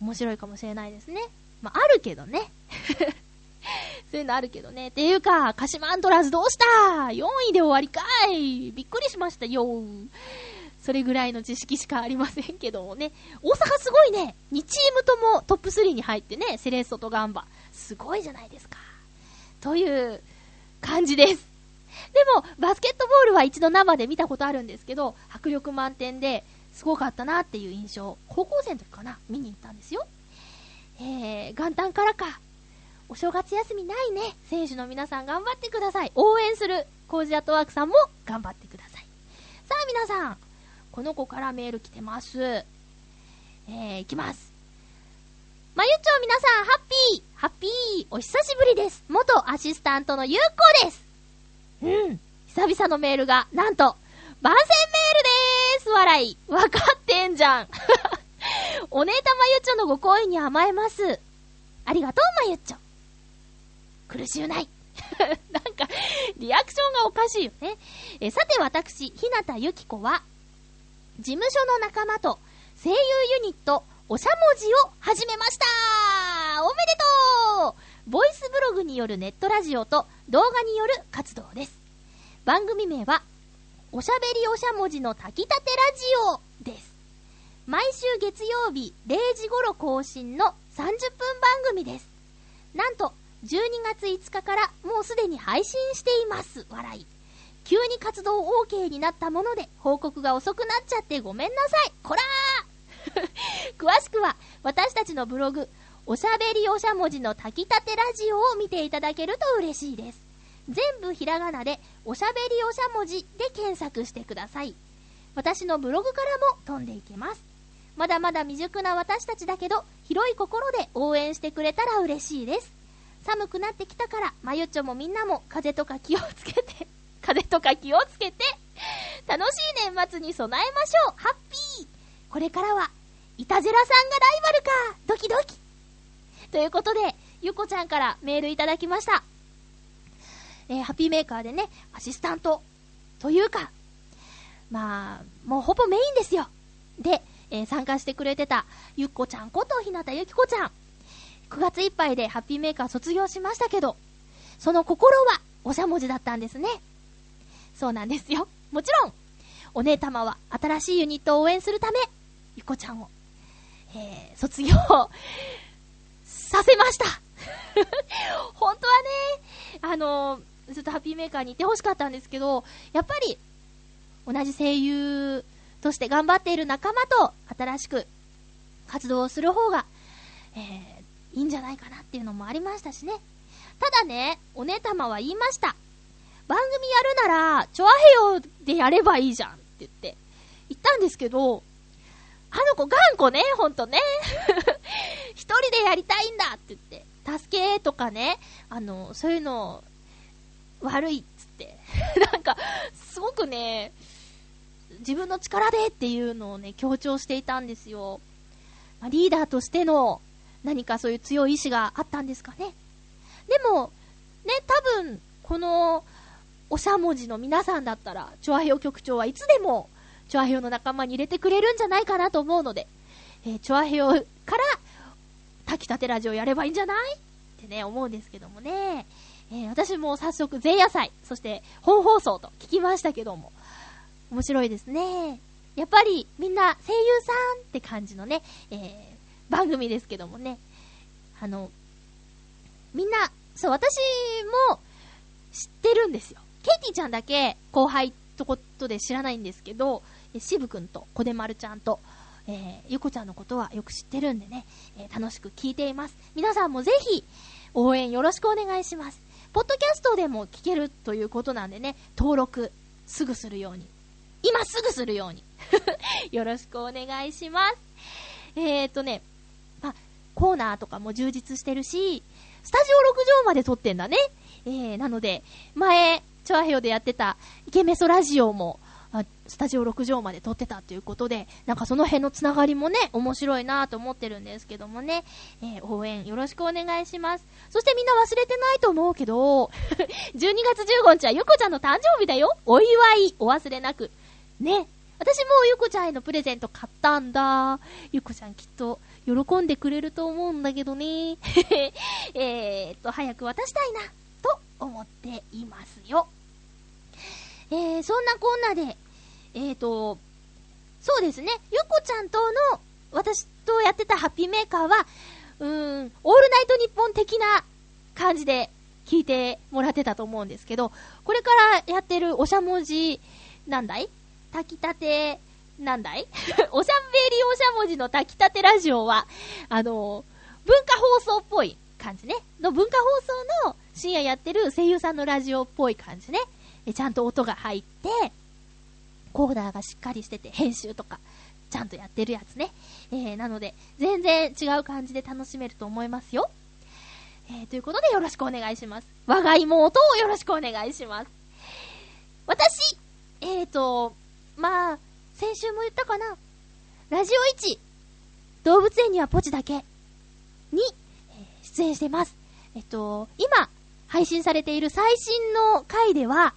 面白いかもしれないですね。まああるけどね。そういうのあるけどね。っていうか、鹿島アントラーズどうした ?4 位で終わりかいびっくりしましたよ。それぐらいの知識しかありませんけどもね。大阪すごいね。2チームともトップ3に入ってね、セレッソとガンバ。すごいじゃないですか。という感じです。でも、バスケットボールは一度生で見たことあるんですけど、迫力満点ですごかったなっていう印象。高校生の時かな見に行ったんですよ。えー、元旦からか。お正月休みないね。選手の皆さん頑張ってください。応援するコージアットワークさんも頑張ってください。さあ皆さん、この子からメール来てます。えー、いきます。まゆっちょ皆さん、ハッピーハッピーお久しぶりです。元アシスタントのゆうこです。うん。久々のメールが、なんと、番宣メールでーす笑い。わかってんじゃん。お姉たまゆっちょのご好意に甘えます。ありがとう、まゆっちょ。苦しゅうない。なんか、リアクションがおかしいよね。えさて私、ひなたゆきこは、事務所の仲間と声優ユニット、おしゃもじを始めましたおめでとうボイスブログによるネットラジオと動画による活動です。番組名は、おしゃべりおしゃもじの炊きたてラジオです。毎週月曜日0時頃更新の30分番組です。なんと、12月5日からもうすでに配信しています。笑い。急に活動 OK になったもので報告が遅くなっちゃってごめんなさい。こらー 詳しくは私たちのブログ、おしゃべりおしゃもじの炊きたてラジオを見ていただけると嬉しいです。全部ひらがなで、おしゃべりおしゃもじで検索してください。私のブログからも飛んでいけます。まだまだ未熟な私たちだけど、広い心で応援してくれたら嬉しいです。寒くなってきたから、まゆっちょもみんなも風とか気をつけて、風とか気をつけて、楽しい年末に備えましょうハッピーこれからは、いたじらさんがライバルかドキドキということで、ゆこちゃんからメールいただきました。えーハッピーメーカーでね、アシスタントというか、まあ、もうほぼメインですよ。で、えー参加してくれてたゆっこちゃんことひなたゆきこちゃん。9月いっぱいでハッピーメーカー卒業しましたけど、その心はおしゃもじだったんですね。そうなんですよ。もちろん、お姉様は新しいユニットを応援するため、ゆこちゃんを、えー、卒業させました。本当はね、あのーずっとハッピーメーカーにいてほしかったんですけど、やっぱり、同じ声優として頑張っている仲間と新しく活動をする方が、えー、いいんじゃないかなっていうのもありましたしね。ただね、お姉様は言いました。番組やるなら、チョアヘヨでやればいいじゃんって言って、言ったんですけど、あの子頑固ね、ほんとね。一人でやりたいんだって言って、助けとかね、あの、そういうの、悪いっつって。なんか、すごくね、自分の力でっていうのをね、強調していたんですよ。まあ、リーダーとしての何かそういう強い意志があったんですかね。でも、ね、多分、この、おしゃもじの皆さんだったら、チョアヘヨ局長はいつでも、チョアヘヨの仲間に入れてくれるんじゃないかなと思うので、えーチョアヘヨから、炊きたてラジオやればいいんじゃない？ってね、思うんですけどもね。えー私も早速前夜祭、そして本放送と聞きましたけども、面白いですね。やっぱりみんな声優さんって感じのね、えー番組ですけどもね。あの、みんな、そう、私も知ってるんですよ。ケイティちゃんだけ後輩ってことで知らないんですけど、え渋くんと小出丸ちゃんと、えーゆこちゃんのことはよく知ってるんでね、えー楽しく聞いています。皆さんもぜひ、応援よろしくお願いします。ポッドキャストでも聞けるということなんでね、登録すぐするように。今すぐするように。よろしくお願いします。えーとね、あ、コーナーとかも充実してるし、スタジオ6畳まで撮ってんだね。えー、なので、前、チョアヘヨでやってた、イケメソラジオも、スタジオ6畳まで撮ってたということで、なんかその辺のつながりもね、面白いなと思ってるんですけどもね、えー、応援よろしくお願いします。そしてみんな忘れてないと思うけど、12月15日はゆこちゃんの誕生日だよお祝いお忘れなく。ね。私もゆこちゃんへのプレゼント買ったんだ。ゆこちゃんきっと喜んでくれると思うんだけどね。えーっと、早く渡したいな、と思っていますよ。えー、そんなこんなで、えーと、そうですね、ゆこちゃんとの、私とやってたハッピーメーカーは、うーん、オールナイトニッポン的な感じで聞いてもらってたと思うんですけど、これからやってるおしゃもじ、なんだい？炊きたて、なんだい？おしゃべりおしゃもじの炊きたてラジオは、あの、文化放送っぽい感じね。の文化放送の深夜やってる声優さんのラジオっぽい感じね。ちゃんと音が入って、コーナーがしっかりしてて、編集とか、ちゃんとやってるやつね。えー、なので、全然違う感じで楽しめると思いますよ。えー、ということでよろしくお願いします。我が妹をよろしくお願いします。私、えーと、まあ、先週も言ったかな。ラジオ1、動物園にはポチだけ、に、えー、出演してます。えっと、今、配信されている最新の回では、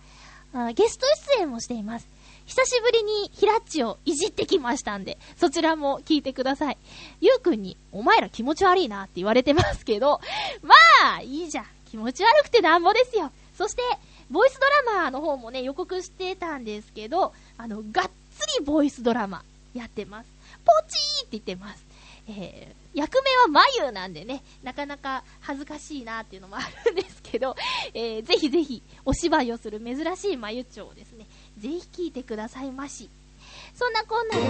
あゲスト出演もしています。久しぶりにヒラッチをいじってきましたんで、そちらも聞いてください。ゆうくんに、お前ら気持ち悪いなって言われてますけど、まあ、いいじゃん。気持ち悪くてなんぼですよ。そして、ボイスドラマの方もね、予告してたんですけど、あの、がっつりボイスドラマやってます。ポチーって言ってます。えー、役名は眉なんでね、なかなか恥ずかしいなっていうのもあるんですけど、えー、ぜひぜひ、お芝居をする珍しい眉蝶をですね、ぜひ聞いてくださいまし。そんなこんなで、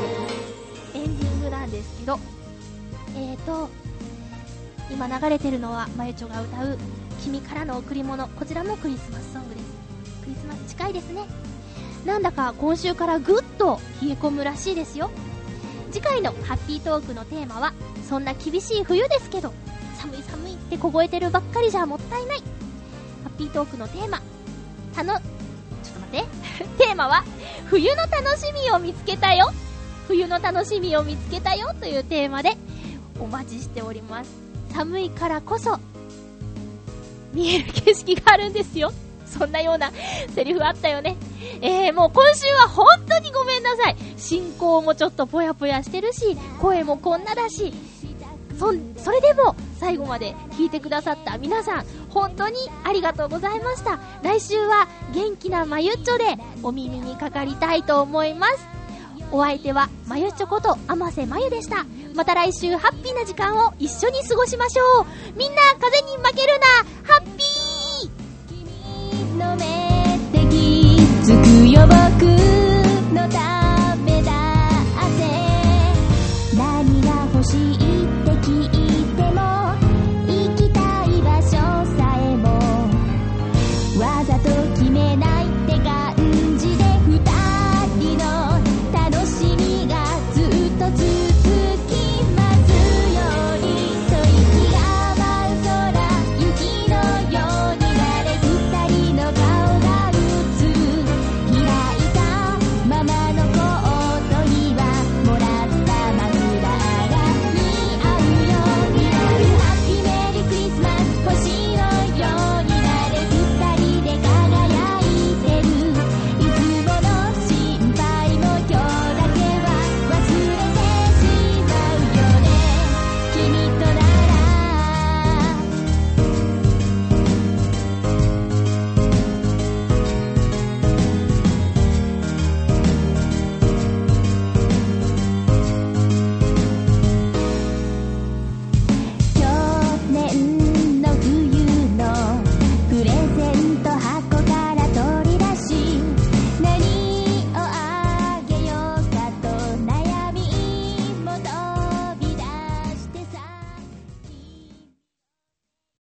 エンディングなんですけど、えーと、今流れてるのは、まゆちょが歌う、君からの贈り物。こちらもクリスマスソングです。クリスマス近いですね。なんだか今週からぐっと冷え込むらしいですよ。次回のハッピートークのテーマは、そんな厳しい冬ですけど、寒い寒いって凍えてるばっかりじゃもったいない。ハッピートークのテーマ、たの、待って。テーマは、冬の楽しみを見つけたよ。冬の楽しみを見つけたよというテーマでお待ちしております。寒いからこそ、見える景色があるんですよ。そんなようなセリフあったよね。えー、もう今週は本当にごめんなさい。進行もちょっとぽやぽやしてるし、声もこんなだし、そ、それでも最後まで聞いてくださった皆さん、本当にありがとうございました。来週は元気なまゆっちょでお耳にかかりたいと思います。お相手はまゆっちょこと甘瀬まゆでした。また来週ハッピーな時間を一緒に過ごしましょう。みんな風に負けるなハッピー君の目で気づくよ僕のため